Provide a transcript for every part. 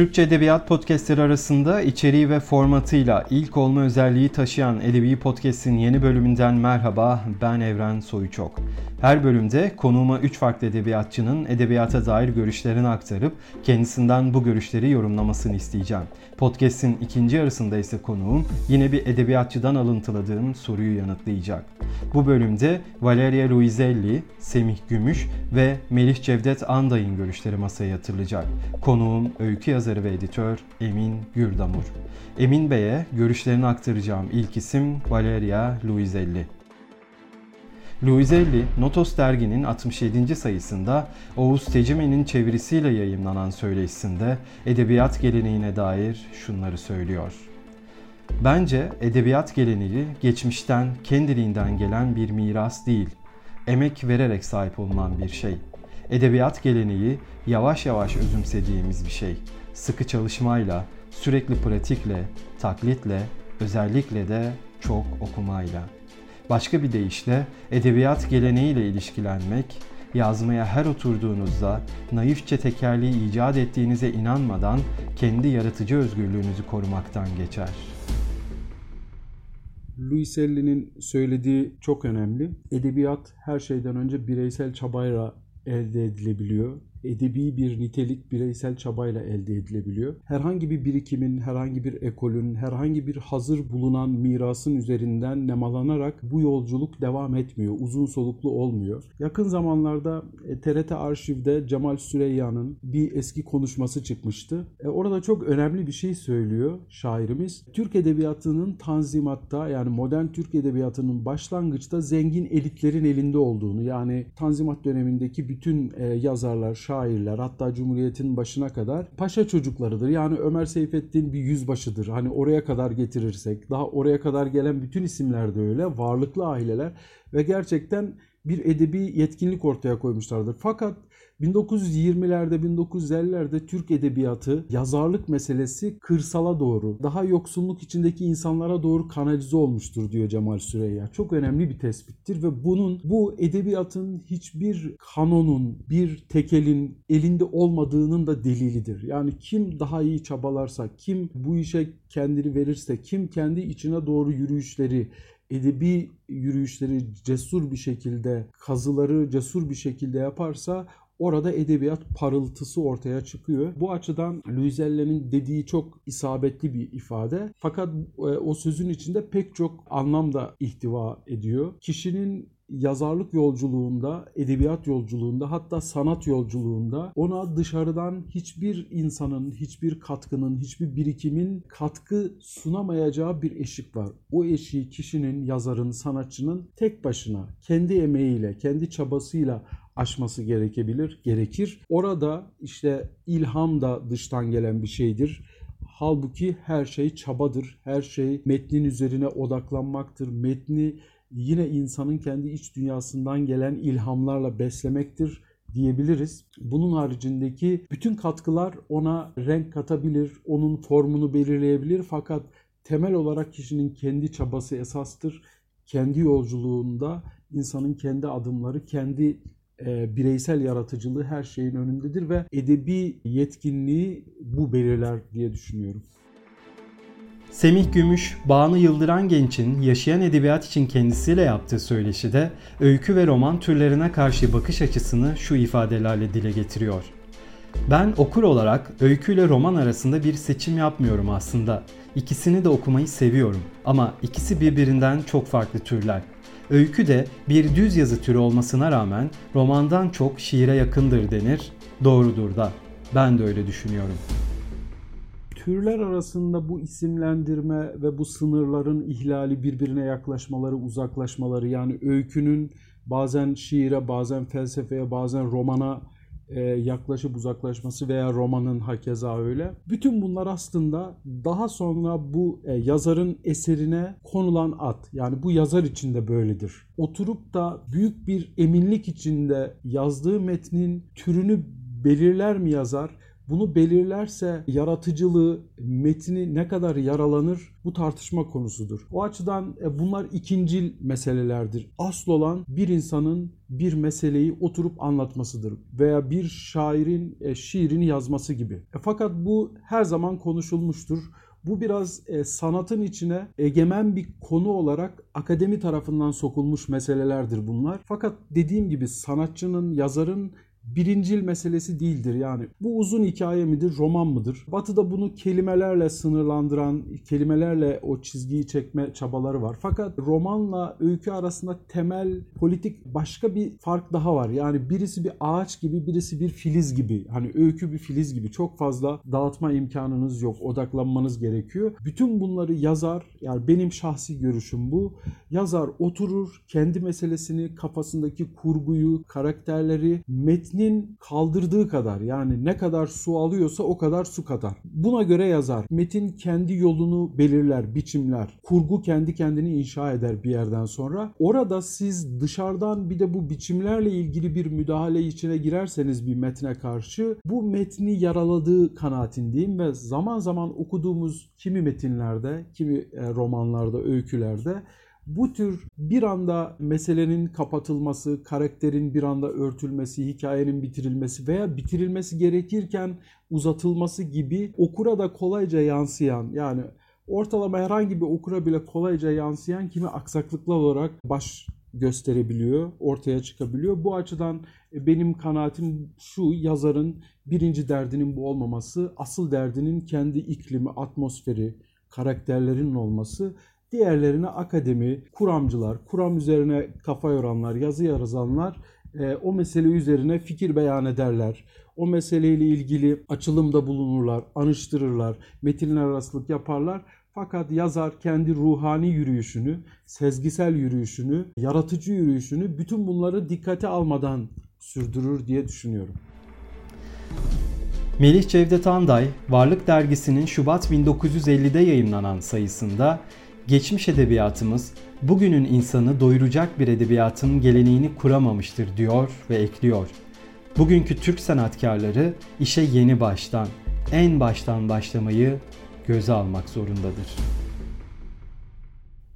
Türkçe Edebiyat Podcastleri arasında içeriği ve formatıyla ilk olma özelliği taşıyan Edebi Podcast'in yeni bölümünden merhaba, ben Evren Soyuçok. Her bölümde konuğuma 3 farklı edebiyatçının edebiyata dair görüşlerini aktarıp kendisinden bu görüşleri yorumlamasını isteyeceğim. Podcast'in ikinci yarısında ise konuğum yine bir edebiyatçıdan alıntıladığım soruyu yanıtlayacak. Bu bölümde Valeria Luiselli, Semih Gümüş ve Melih Cevdet Anday'ın görüşleri masaya yatırılacak. Konuğum öykü yazarı ve editör Emin Gürdamur. Emin Bey'e görüşlerini aktaracağım ilk isim Valeria Luiselli. Luiselli, Notos derginin 67. sayısında Oğuz Tecime'nin çevirisiyle yayımlanan söyleşisinde edebiyat geleneğine dair şunları söylüyor. Bence edebiyat geleneği geçmişten kendiliğinden gelen bir miras değil, emek vererek sahip olunan bir şey. Edebiyat geleneği yavaş yavaş özümsediğimiz bir şey. Sıkı çalışmayla, sürekli pratikle, taklitle, özellikle de çok okumayla. Başka bir deyişle edebiyat geleneğiyle ilişkilenmek, yazmaya her oturduğunuzda naifçe tekerliği icat ettiğinize inanmadan kendi yaratıcı özgürlüğünüzü korumaktan geçer. Luiselli'nin söylediği çok önemli. Edebiyat her şeyden önce bireysel çabayla elde edilebiliyor edebi bir nitelik bireysel çabayla elde edilebiliyor. Herhangi bir birikimin, herhangi bir ekolün, herhangi bir hazır bulunan mirasın üzerinden nemalanarak bu yolculuk devam etmiyor. Uzun soluklu olmuyor. Yakın zamanlarda TRT e, arşivde Cemal Süreyya'nın bir eski konuşması çıkmıştı. E, orada çok önemli bir şey söylüyor şairimiz. Türk edebiyatının tanzimatta yani modern Türk edebiyatının başlangıçta zengin elitlerin elinde olduğunu yani tanzimat dönemindeki bütün e, yazarlar, şairler hatta Cumhuriyet'in başına kadar paşa çocuklarıdır. Yani Ömer Seyfettin bir yüzbaşıdır. Hani oraya kadar getirirsek daha oraya kadar gelen bütün isimler de öyle. Varlıklı aileler ve gerçekten bir edebi yetkinlik ortaya koymuşlardır. Fakat 1920'lerde 1950'lerde Türk edebiyatı yazarlık meselesi kırsala doğru daha yoksulluk içindeki insanlara doğru kanalize olmuştur diyor Cemal Süreyya. Çok önemli bir tespittir ve bunun bu edebiyatın hiçbir kanonun bir tekelin elinde olmadığının da delilidir. Yani kim daha iyi çabalarsa, kim bu işe kendini verirse, kim kendi içine doğru yürüyüşleri edebi yürüyüşleri cesur bir şekilde, kazıları cesur bir şekilde yaparsa Orada edebiyat parıltısı ortaya çıkıyor. Bu açıdan Luiselle'nin dediği çok isabetli bir ifade. Fakat e, o sözün içinde pek çok anlam da ihtiva ediyor. Kişinin yazarlık yolculuğunda, edebiyat yolculuğunda hatta sanat yolculuğunda ona dışarıdan hiçbir insanın, hiçbir katkının, hiçbir birikimin katkı sunamayacağı bir eşik var. O eşiği kişinin, yazarın, sanatçının tek başına, kendi emeğiyle, kendi çabasıyla aşması gerekebilir, gerekir. Orada işte ilham da dıştan gelen bir şeydir. Halbuki her şey çabadır, her şey metnin üzerine odaklanmaktır. Metni yine insanın kendi iç dünyasından gelen ilhamlarla beslemektir diyebiliriz. Bunun haricindeki bütün katkılar ona renk katabilir, onun formunu belirleyebilir fakat temel olarak kişinin kendi çabası esastır. Kendi yolculuğunda insanın kendi adımları, kendi e, bireysel yaratıcılığı her şeyin önündedir ve edebi yetkinliği bu belirler diye düşünüyorum. Semih Gümüş, Bağını Yıldıran Genç'in yaşayan edebiyat için kendisiyle yaptığı söyleşide öykü ve roman türlerine karşı bakış açısını şu ifadelerle dile getiriyor. Ben okur olarak öyküyle roman arasında bir seçim yapmıyorum aslında. İkisini de okumayı seviyorum ama ikisi birbirinden çok farklı türler. Öykü de bir düz yazı türü olmasına rağmen romandan çok şiire yakındır denir. Doğrudur da. Ben de öyle düşünüyorum. Türler arasında bu isimlendirme ve bu sınırların ihlali birbirine yaklaşmaları, uzaklaşmaları yani öykünün bazen şiire, bazen felsefeye, bazen romana e, yaklaşıp uzaklaşması veya romanın hakeza öyle. Bütün bunlar aslında daha sonra bu e, yazarın eserine konulan at. Yani bu yazar için de böyledir. Oturup da büyük bir eminlik içinde yazdığı metnin türünü belirler mi yazar? Bunu belirlerse yaratıcılığı, metni ne kadar yaralanır bu tartışma konusudur. O açıdan e, bunlar ikincil meselelerdir. Asıl olan bir insanın bir meseleyi oturup anlatmasıdır veya bir şairin e, şiirini yazması gibi. E, fakat bu her zaman konuşulmuştur. Bu biraz sanatın içine egemen bir konu olarak akademi tarafından sokulmuş meselelerdir bunlar. Fakat dediğim gibi sanatçının, yazarın birincil meselesi değildir. Yani bu uzun hikaye midir, roman mıdır? Batı'da bunu kelimelerle sınırlandıran, kelimelerle o çizgiyi çekme çabaları var. Fakat romanla öykü arasında temel politik başka bir fark daha var. Yani birisi bir ağaç gibi, birisi bir filiz gibi. Hani öykü bir filiz gibi. Çok fazla dağıtma imkanınız yok. Odaklanmanız gerekiyor. Bütün bunları yazar, yani benim şahsi görüşüm bu. Yazar oturur, kendi meselesini, kafasındaki kurguyu, karakterleri, metni metnin kaldırdığı kadar yani ne kadar su alıyorsa o kadar su kadar. Buna göre yazar. Metin kendi yolunu belirler, biçimler. Kurgu kendi kendini inşa eder bir yerden sonra. Orada siz dışarıdan bir de bu biçimlerle ilgili bir müdahale içine girerseniz bir metne karşı bu metni yaraladığı kanaatindeyim ve zaman zaman okuduğumuz kimi metinlerde, kimi e, romanlarda, öykülerde bu tür bir anda meselenin kapatılması, karakterin bir anda örtülmesi, hikayenin bitirilmesi veya bitirilmesi gerekirken uzatılması gibi okura da kolayca yansıyan yani ortalama herhangi bir okura bile kolayca yansıyan kimi aksaklıklar olarak baş gösterebiliyor, ortaya çıkabiliyor. Bu açıdan e, benim kanaatim şu yazarın birinci derdinin bu olmaması, asıl derdinin kendi iklimi, atmosferi, karakterlerinin olması Diğerlerine akademi, kuramcılar, kuram üzerine kafa yoranlar, yazı yazanlar e, o mesele üzerine fikir beyan ederler. O meseleyle ilgili açılımda bulunurlar, anıştırırlar, metinler arasılık yaparlar. Fakat yazar kendi ruhani yürüyüşünü, sezgisel yürüyüşünü, yaratıcı yürüyüşünü bütün bunları dikkate almadan sürdürür diye düşünüyorum. Melih Cevdet Anday, Varlık Dergisi'nin Şubat 1950'de yayımlanan sayısında geçmiş edebiyatımız bugünün insanı doyuracak bir edebiyatın geleneğini kuramamıştır diyor ve ekliyor. Bugünkü Türk sanatkarları işe yeni baştan, en baştan başlamayı göze almak zorundadır.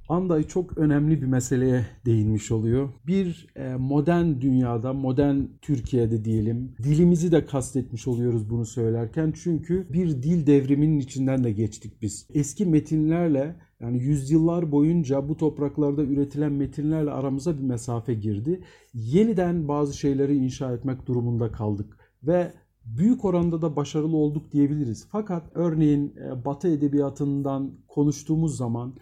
Anday çok önemli bir meseleye değinmiş oluyor. Bir e, modern dünyada, modern Türkiye'de diyelim, dilimizi de kastetmiş oluyoruz bunu söylerken. Çünkü bir dil devriminin içinden de geçtik biz. Eski metinlerle yani yüzyıllar boyunca bu topraklarda üretilen metinlerle aramıza bir mesafe girdi. Yeniden bazı şeyleri inşa etmek durumunda kaldık ve büyük oranda da başarılı olduk diyebiliriz. Fakat örneğin e, Batı edebiyatından konuştuğumuz zaman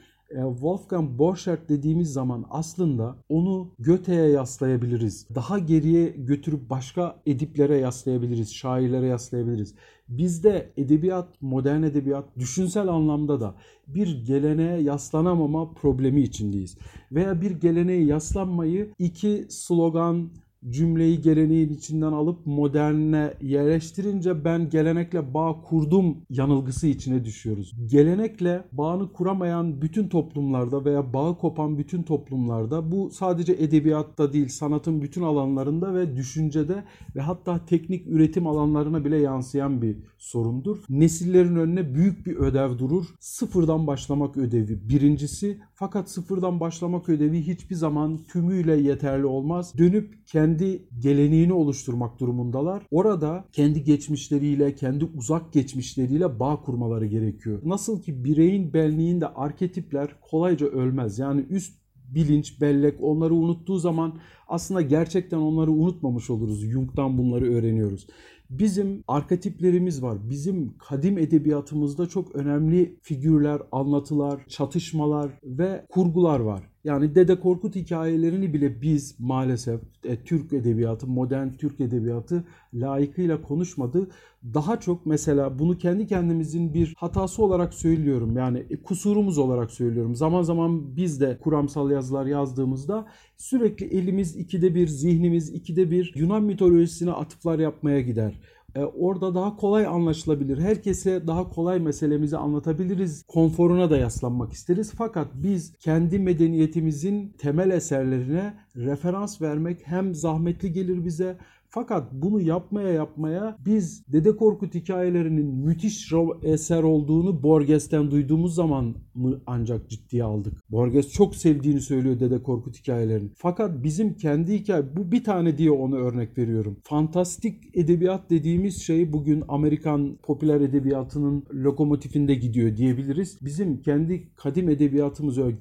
Wolfgang Borchardt dediğimiz zaman aslında onu Goethe'ye yaslayabiliriz. Daha geriye götürüp başka ediplere yaslayabiliriz, şairlere yaslayabiliriz. Bizde edebiyat, modern edebiyat düşünsel anlamda da bir geleneğe yaslanamama problemi içindeyiz. Veya bir geleneğe yaslanmayı iki slogan, cümleyi geleneğin içinden alıp moderne yerleştirince ben gelenekle bağ kurdum yanılgısı içine düşüyoruz. Gelenekle bağını kuramayan bütün toplumlarda veya bağı kopan bütün toplumlarda bu sadece edebiyatta değil sanatın bütün alanlarında ve düşüncede ve hatta teknik üretim alanlarına bile yansıyan bir sorundur. Nesillerin önüne büyük bir ödev durur. Sıfırdan başlamak ödevi birincisi fakat sıfırdan başlamak ödevi hiçbir zaman tümüyle yeterli olmaz. Dönüp kendi geleneğini oluşturmak durumundalar. Orada kendi geçmişleriyle, kendi uzak geçmişleriyle bağ kurmaları gerekiyor. Nasıl ki bireyin benliğinde arketipler kolayca ölmez. Yani üst bilinç, bellek onları unuttuğu zaman aslında gerçekten onları unutmamış oluruz. Jung'dan bunları öğreniyoruz. Bizim arketiplerimiz var. Bizim kadim edebiyatımızda çok önemli figürler, anlatılar, çatışmalar ve kurgular var. Yani Dede Korkut hikayelerini bile biz maalesef e, Türk edebiyatı, modern Türk edebiyatı layıkıyla konuşmadı. Daha çok mesela bunu kendi kendimizin bir hatası olarak söylüyorum. Yani e, kusurumuz olarak söylüyorum. Zaman zaman biz de kuramsal yazılar yazdığımızda sürekli elimiz ikide bir, zihnimiz ikide bir Yunan mitolojisine atıflar yapmaya gider orada daha kolay anlaşılabilir. Herkese daha kolay meselemizi anlatabiliriz. Konforuna da yaslanmak isteriz. Fakat biz kendi medeniyetimizin temel eserlerine referans vermek hem zahmetli gelir bize Fakat bunu yapmaya yapmaya biz Dede Korkut hikayelerinin müthiş eser olduğunu Borges'ten duyduğumuz zaman mı ancak ciddiye aldık. Borges çok sevdiğini söylüyor Dede Korkut hikayelerini. Fakat bizim kendi hikaye bu bir tane diye onu örnek veriyorum. Fantastik edebiyat dediğimiz şey bugün Amerikan popüler edebiyatının lokomotifinde gidiyor diyebiliriz. Bizim kendi kadim edebiyatımız öyle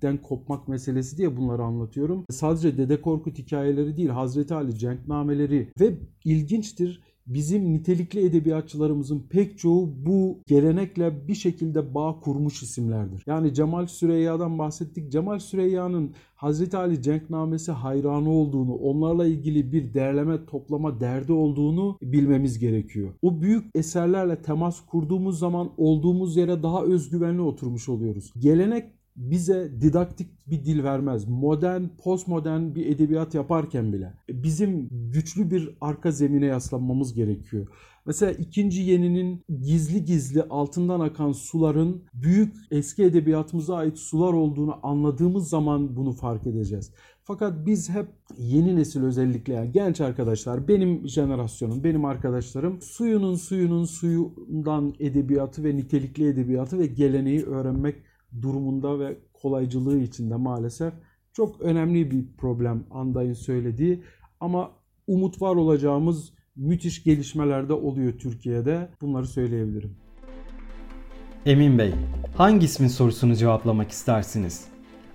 gelenekten kopmak meselesi diye bunları anlatıyorum. Sadece Dede Korkut hikayeleri değil, Hazreti Ali cenknameleri ve ilginçtir bizim nitelikli edebiyatçılarımızın pek çoğu bu gelenekle bir şekilde bağ kurmuş isimlerdir. Yani Cemal Süreyya'dan bahsettik. Cemal Süreyya'nın Hazreti Ali Cenknamesi hayranı olduğunu, onlarla ilgili bir derleme, toplama derdi olduğunu bilmemiz gerekiyor. O büyük eserlerle temas kurduğumuz zaman olduğumuz yere daha özgüvenli oturmuş oluyoruz. Gelenek bize didaktik bir dil vermez. Modern, postmodern bir edebiyat yaparken bile bizim güçlü bir arka zemine yaslanmamız gerekiyor. Mesela ikinci yeninin gizli gizli altından akan suların büyük eski edebiyatımıza ait sular olduğunu anladığımız zaman bunu fark edeceğiz. Fakat biz hep yeni nesil özellikle yani genç arkadaşlar, benim jenerasyonum, benim arkadaşlarım suyunun suyunun suyundan edebiyatı ve nitelikli edebiyatı ve geleneği öğrenmek durumunda ve kolaycılığı içinde maalesef çok önemli bir problem Anday'ın söylediği ama umut var olacağımız müthiş gelişmeler de oluyor Türkiye'de. Bunları söyleyebilirim. Emin Bey, hangi ismin sorusunu cevaplamak istersiniz?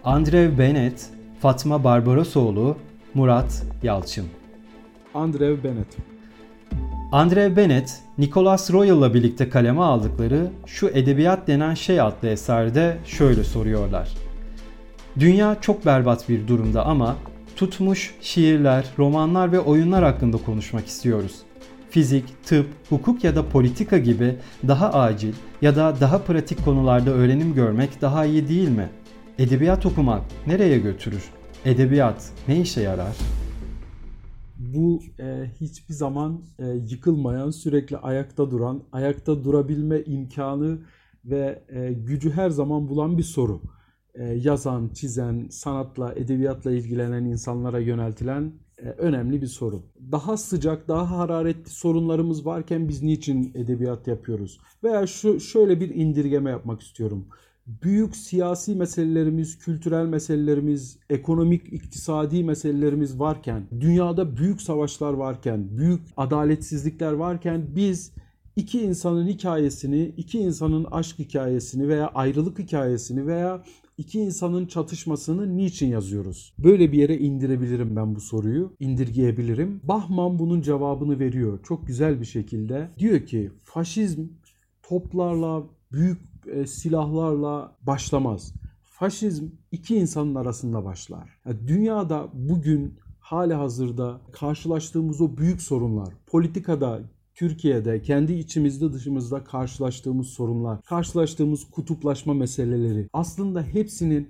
Andrew Bennett, Fatma Barbarosoğlu, Murat Yalçın. Andrew Bennett. Andrew Bennett, Nicholas Royal'la birlikte kaleme aldıkları Şu Edebiyat Denen Şey adlı eserde şöyle soruyorlar. Dünya çok berbat bir durumda ama tutmuş şiirler, romanlar ve oyunlar hakkında konuşmak istiyoruz. Fizik, tıp, hukuk ya da politika gibi daha acil ya da daha pratik konularda öğrenim görmek daha iyi değil mi? Edebiyat okumak nereye götürür? Edebiyat ne işe yarar? Bu e, hiçbir zaman e, yıkılmayan, sürekli ayakta duran, ayakta durabilme imkanı ve e, gücü her zaman bulan bir soru. E, yazan, çizen, sanatla, edebiyatla ilgilenen insanlara yöneltilen e, önemli bir soru. Daha sıcak, daha hararetli sorunlarımız varken biz niçin edebiyat yapıyoruz? Veya şu şöyle bir indirgeme yapmak istiyorum büyük siyasi meselelerimiz, kültürel meselelerimiz, ekonomik, iktisadi meselelerimiz varken, dünyada büyük savaşlar varken, büyük adaletsizlikler varken biz iki insanın hikayesini, iki insanın aşk hikayesini veya ayrılık hikayesini veya iki insanın çatışmasını niçin yazıyoruz? Böyle bir yere indirebilirim ben bu soruyu, indirgeyebilirim. Bahman bunun cevabını veriyor çok güzel bir şekilde. Diyor ki faşizm toplarla, büyük e, silahlarla başlamaz. Faşizm iki insanın arasında başlar. Yani dünyada bugün hali hazırda karşılaştığımız o büyük sorunlar, politikada, Türkiye'de kendi içimizde dışımızda karşılaştığımız sorunlar, karşılaştığımız kutuplaşma meseleleri aslında hepsinin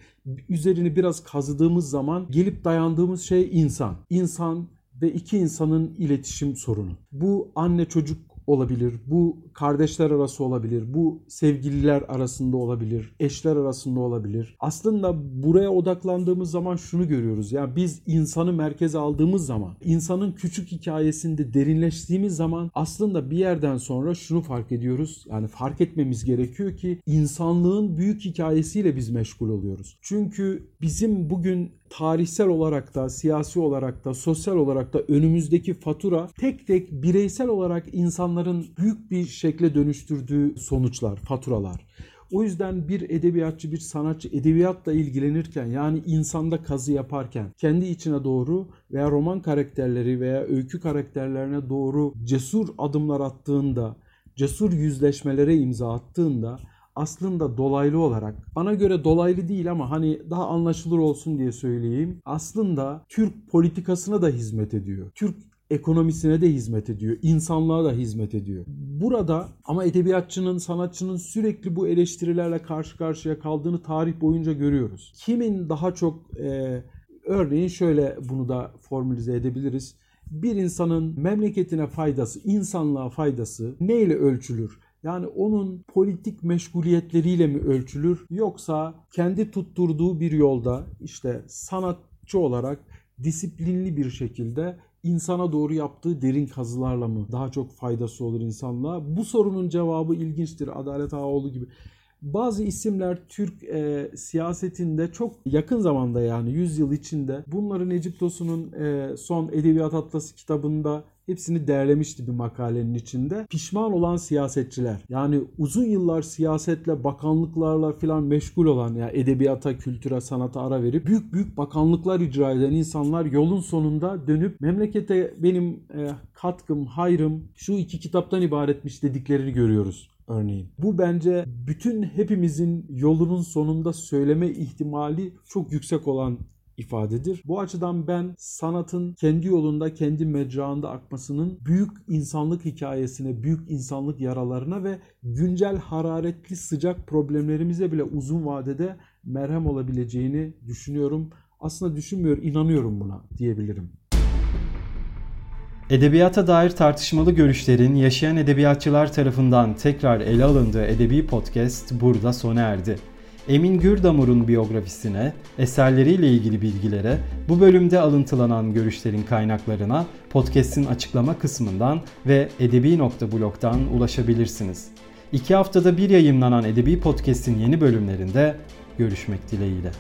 üzerini biraz kazıdığımız zaman gelip dayandığımız şey insan. İnsan ve iki insanın iletişim sorunu. Bu anne çocuk olabilir, bu kardeşler arası olabilir, bu sevgililer arasında olabilir, eşler arasında olabilir. Aslında buraya odaklandığımız zaman şunu görüyoruz. Ya yani biz insanı merkeze aldığımız zaman, insanın küçük hikayesinde derinleştiğimiz zaman aslında bir yerden sonra şunu fark ediyoruz. Yani fark etmemiz gerekiyor ki insanlığın büyük hikayesiyle biz meşgul oluyoruz. Çünkü bizim bugün tarihsel olarak da, siyasi olarak da, sosyal olarak da önümüzdeki fatura tek tek bireysel olarak insanların büyük bir şekle dönüştürdüğü sonuçlar, faturalar. O yüzden bir edebiyatçı, bir sanatçı edebiyatla ilgilenirken yani insanda kazı yaparken kendi içine doğru veya roman karakterleri veya öykü karakterlerine doğru cesur adımlar attığında, cesur yüzleşmelere imza attığında aslında dolaylı olarak bana göre dolaylı değil ama hani daha anlaşılır olsun diye söyleyeyim. Aslında Türk politikasına da hizmet ediyor. Türk ekonomisine de hizmet ediyor. insanlığa da hizmet ediyor. Burada ama edebiyatçının, sanatçının sürekli bu eleştirilerle karşı karşıya kaldığını tarih boyunca görüyoruz. Kimin daha çok e, örneğin şöyle bunu da formülize edebiliriz. Bir insanın memleketine faydası, insanlığa faydası neyle ölçülür? Yani onun politik meşguliyetleriyle mi ölçülür yoksa kendi tutturduğu bir yolda işte sanatçı olarak disiplinli bir şekilde insana doğru yaptığı derin kazılarla mı daha çok faydası olur insanlığa? Bu sorunun cevabı ilginçtir. Adalet Ağaoğlu gibi. Bazı isimler Türk e, siyasetinde çok yakın zamanda yani 100 yıl içinde bunları Necip Tosun'un e, son Edebiyat Atlası kitabında hepsini derlemişti bir makalenin içinde. Pişman olan siyasetçiler yani uzun yıllar siyasetle, bakanlıklarla filan meşgul olan ya yani edebiyata, kültüre, sanata ara verip büyük büyük bakanlıklar icra eden insanlar yolun sonunda dönüp memlekete benim e, katkım, hayrım şu iki kitaptan ibaretmiş dediklerini görüyoruz örneğin. Bu bence bütün hepimizin yolunun sonunda söyleme ihtimali çok yüksek olan ifadedir. Bu açıdan ben sanatın kendi yolunda, kendi mecraında akmasının büyük insanlık hikayesine, büyük insanlık yaralarına ve güncel hararetli sıcak problemlerimize bile uzun vadede merhem olabileceğini düşünüyorum. Aslında düşünmüyor, inanıyorum buna diyebilirim. Edebiyata dair tartışmalı görüşlerin yaşayan edebiyatçılar tarafından tekrar ele alındığı edebi podcast burada sona erdi. Emin Gürdamur'un biyografisine, eserleriyle ilgili bilgilere, bu bölümde alıntılanan görüşlerin kaynaklarına podcast'in açıklama kısmından ve edebi.blog'dan ulaşabilirsiniz. İki haftada bir yayınlanan Edebi Podcast'in yeni bölümlerinde görüşmek dileğiyle.